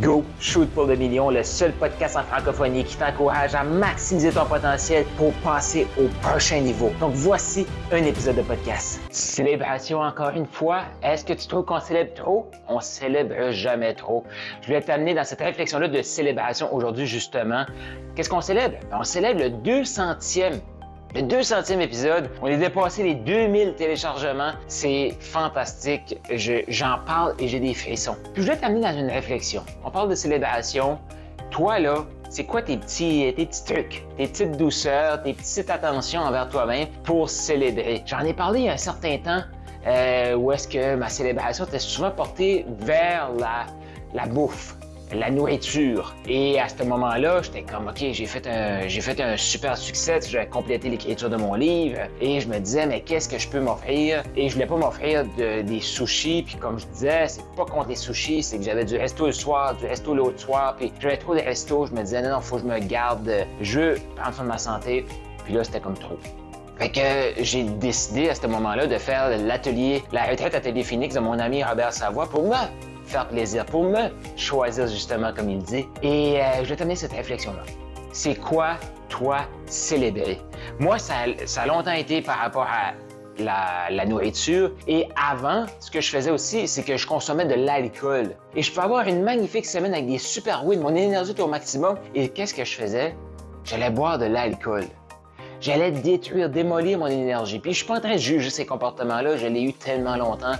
Go Shoot pour le million, le seul podcast en francophonie qui t'encourage à maximiser ton potentiel pour passer au prochain niveau. Donc voici un épisode de podcast. Célébration encore une fois. Est-ce que tu trouves qu'on célèbre trop? On célèbre jamais trop. Je vais t'amener dans cette réflexion-là de célébration aujourd'hui justement. Qu'est-ce qu'on célèbre? On célèbre le 200e le 200e épisode, on est dépassé les 2000 téléchargements. C'est fantastique. J'en parle et j'ai des frissons. Puis je vais t'amener dans une réflexion. On parle de célébration. Toi, là, c'est quoi tes petits, tes petits trucs, tes petites douceurs, tes petites attentions envers toi-même pour célébrer? J'en ai parlé il y a un certain temps euh, où est-ce que ma célébration était souvent portée vers la, la bouffe la nourriture. Et à ce moment-là, j'étais comme, OK, j'ai fait un, j'ai fait un super succès, j'ai complété l'écriture de mon livre. Et je me disais, mais qu'est-ce que je peux m'offrir? Et je voulais pas m'offrir des sushis. Puis comme je disais, c'est pas contre les sushis, c'est que j'avais du resto le soir, du resto l'autre soir. Puis j'avais trop de restos. Je me disais, non, non, faut que je me garde. Je veux prendre soin de ma santé. Puis là, c'était comme trop. Fait que j'ai décidé à ce moment-là de faire l'atelier, la retraite atelier Phoenix de mon ami Robert Savoie pour moi faire plaisir, pour me choisir justement, comme il dit. Et euh, je vais t'amener cette réflexion-là. C'est quoi, toi, célébrer? Moi, ça, ça, a longtemps été par rapport à la, nourriture. Et avant, ce que je faisais aussi, c'est que je consommais de l'alcool. Et je peux avoir une magnifique semaine avec des super wins, mon énergie était au maximum. Et qu'est-ce que je faisais? J'allais boire de l'alcool. J'allais détruire, démolir mon énergie. Puis je suis pas en train de juger ces comportements-là, je l'ai eu tellement longtemps.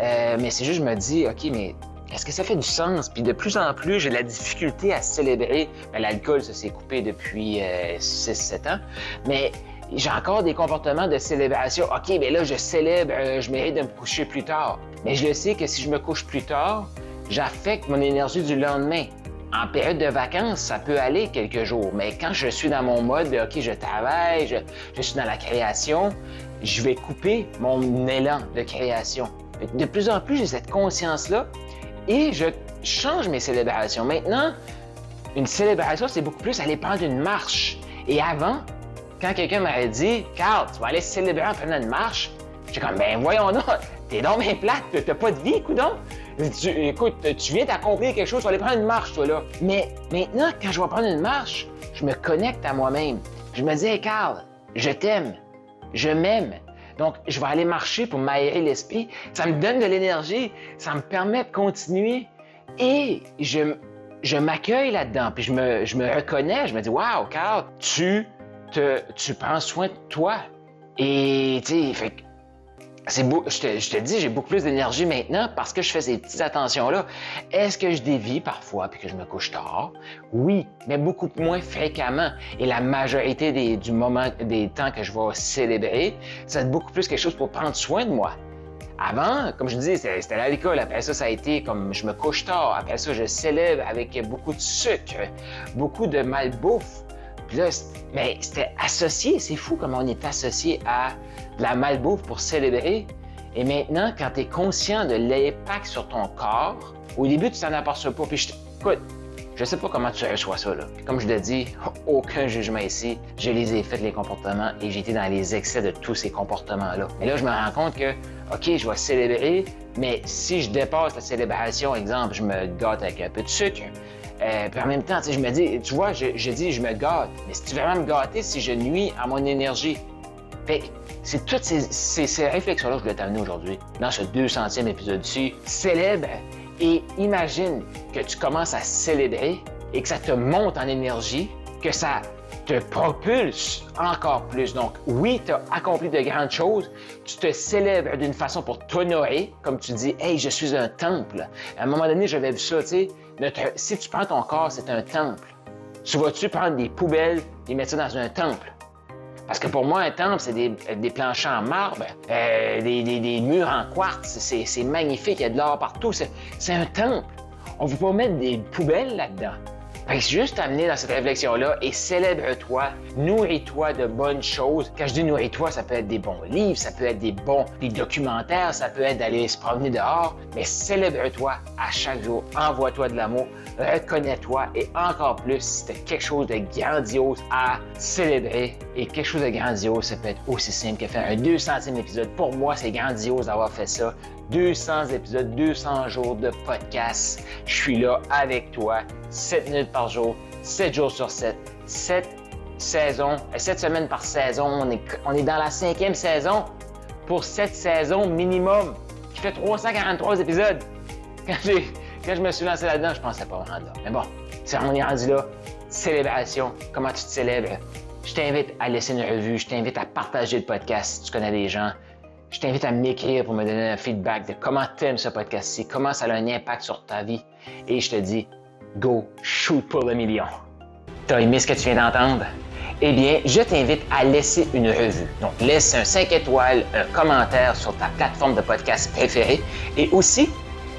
Euh, mais c'est juste, je me dis, OK, mais est-ce que ça fait du sens? Puis de plus en plus, j'ai de la difficulté à célébrer. Ben, L'alcool, ça s'est coupé depuis 6-7 euh, ans. Mais j'ai encore des comportements de célébration. OK, mais là, je célèbre, euh, je mérite de me coucher plus tard. Mais je le sais que si je me couche plus tard, j'affecte mon énergie du lendemain. En période de vacances, ça peut aller quelques jours, mais quand je suis dans mon mode, OK, je travaille, je, suis dans la création, je vais couper mon élan de création. De plus en plus, j'ai cette conscience-là et je change mes célébrations. Maintenant, une célébration, c'est beaucoup plus aller prendre une marche. Et avant, quand quelqu'un m'avait dit, Carl, tu vas aller célébrer en prenant une marche, j'ai comme, ben voyons donc, t'es dans mes plates, t'as pas de vie, coudon. Écoute, tu viens d'accomplir quelque chose, tu vas aller prendre une marche, toi, là. Mais maintenant, quand je vais prendre une marche, je me connecte à moi-même. Je me dis, hey, Carl, je t'aime, je m'aime, donc, je vais aller marcher pour m'aérer l'esprit. Ça me donne de l'énergie, ça me permet de continuer et je, m'accueille là-dedans. Puis je me, reconnais, je me dis, waouh, Carl, tu, te, tu prends soin de toi. Et, tu sais, beau, je te, dis, j'ai beaucoup plus d'énergie maintenant parce que je fais ces petites attentions-là. Est-ce que je dévie parfois puis que je me couche tard? Oui, mais beaucoup moins fréquemment. Et la majorité des, du moment, des temps que je vais célébrer, ça va être beaucoup plus quelque chose pour prendre soin de moi. Avant, comme je dis, c'était à l'école. Après ça, ça a été comme je me couche tard. Après ça, je célèbre avec beaucoup de sucre, beaucoup de malbouffe. Puis là, mais c'était associé. C'est fou comment on est associé à de la malbouffe pour célébrer. Et maintenant, quand tu es conscient de l'impact sur ton corps, au début, tu t'en aperçois pas. Puis je écoute, je sais pas comment tu reçois ça. Là. Comme je l'ai dit, aucun jugement ici. Je les ai faits, les comportements, et été dans les excès de tous ces comportements-là. Mais là, je me rends compte que, OK, je vais célébrer, mais si je dépasse la célébration, exemple, je me gâte avec un peu de sucre, euh, puis en même temps, je me dis, tu vois, je, je dis, je me gâte. Mais si tu veux vraiment me gâter si je nuis à mon énergie? Fait c'est toutes ces, réflexions-là que je voulais t'amener aujourd'hui, dans ce 200e épisode-ci. Célèbre et imagine que tu commences à célébrer et que ça te monte en énergie, que ça te propulse encore plus. Donc, oui, tu as accompli de grandes choses. Tu te célèbres d'une façon pour t'honorer, comme tu dis, hey, je suis un temple. À un moment donné, j'avais vu ça, tu sais. Si tu prends ton corps, c'est un temple. Tu vas-tu prendre des poubelles et mettre ça dans un temple? Parce que pour moi, un temple, c'est des, planchers en marbre, euh, des, des, murs en quartz. C'est magnifique, il y a de l'or partout. C'est un temple. On ne veut pas mettre des poubelles là-dedans. Fait juste amener dans cette réflexion-là et célèbre-toi, nourris-toi de bonnes choses. Quand je dis nourris-toi, ça peut être des bons livres, ça peut être des bons des documentaires, ça peut être d'aller se promener dehors, mais célèbre-toi à chaque jour, envoie-toi de l'amour, reconnais-toi et encore plus, si tu quelque chose de grandiose à célébrer et quelque chose de grandiose, ça peut être aussi simple que faire un 200e épisode. Pour moi, c'est grandiose d'avoir fait ça. 200 épisodes, 200 jours de podcast. Je suis là avec toi, 7 minutes par jour, 7 jours sur 7, 7 saisons, 7 semaines par saison. On est, on est dans la cinquième saison pour 7 saisons minimum, qui fait 343 épisodes. Quand, quand je me suis lancé là-dedans, je pensais pas rendre là. Mais bon, on est rendu là. Célébration. Comment tu te célèbres? Je t'invite à laisser une revue, je t'invite à partager le podcast si tu connais des gens. Je t'invite à m'écrire pour me donner un feedback de comment tu aimes ce podcast-ci, comment ça a un impact sur ta vie. Et je te dis, go, shoot pour le million. T'as aimé ce que tu viens d'entendre? Eh bien, je t'invite à laisser une revue. Donc, laisse un 5 étoiles, un commentaire sur ta plateforme de podcast préférée et aussi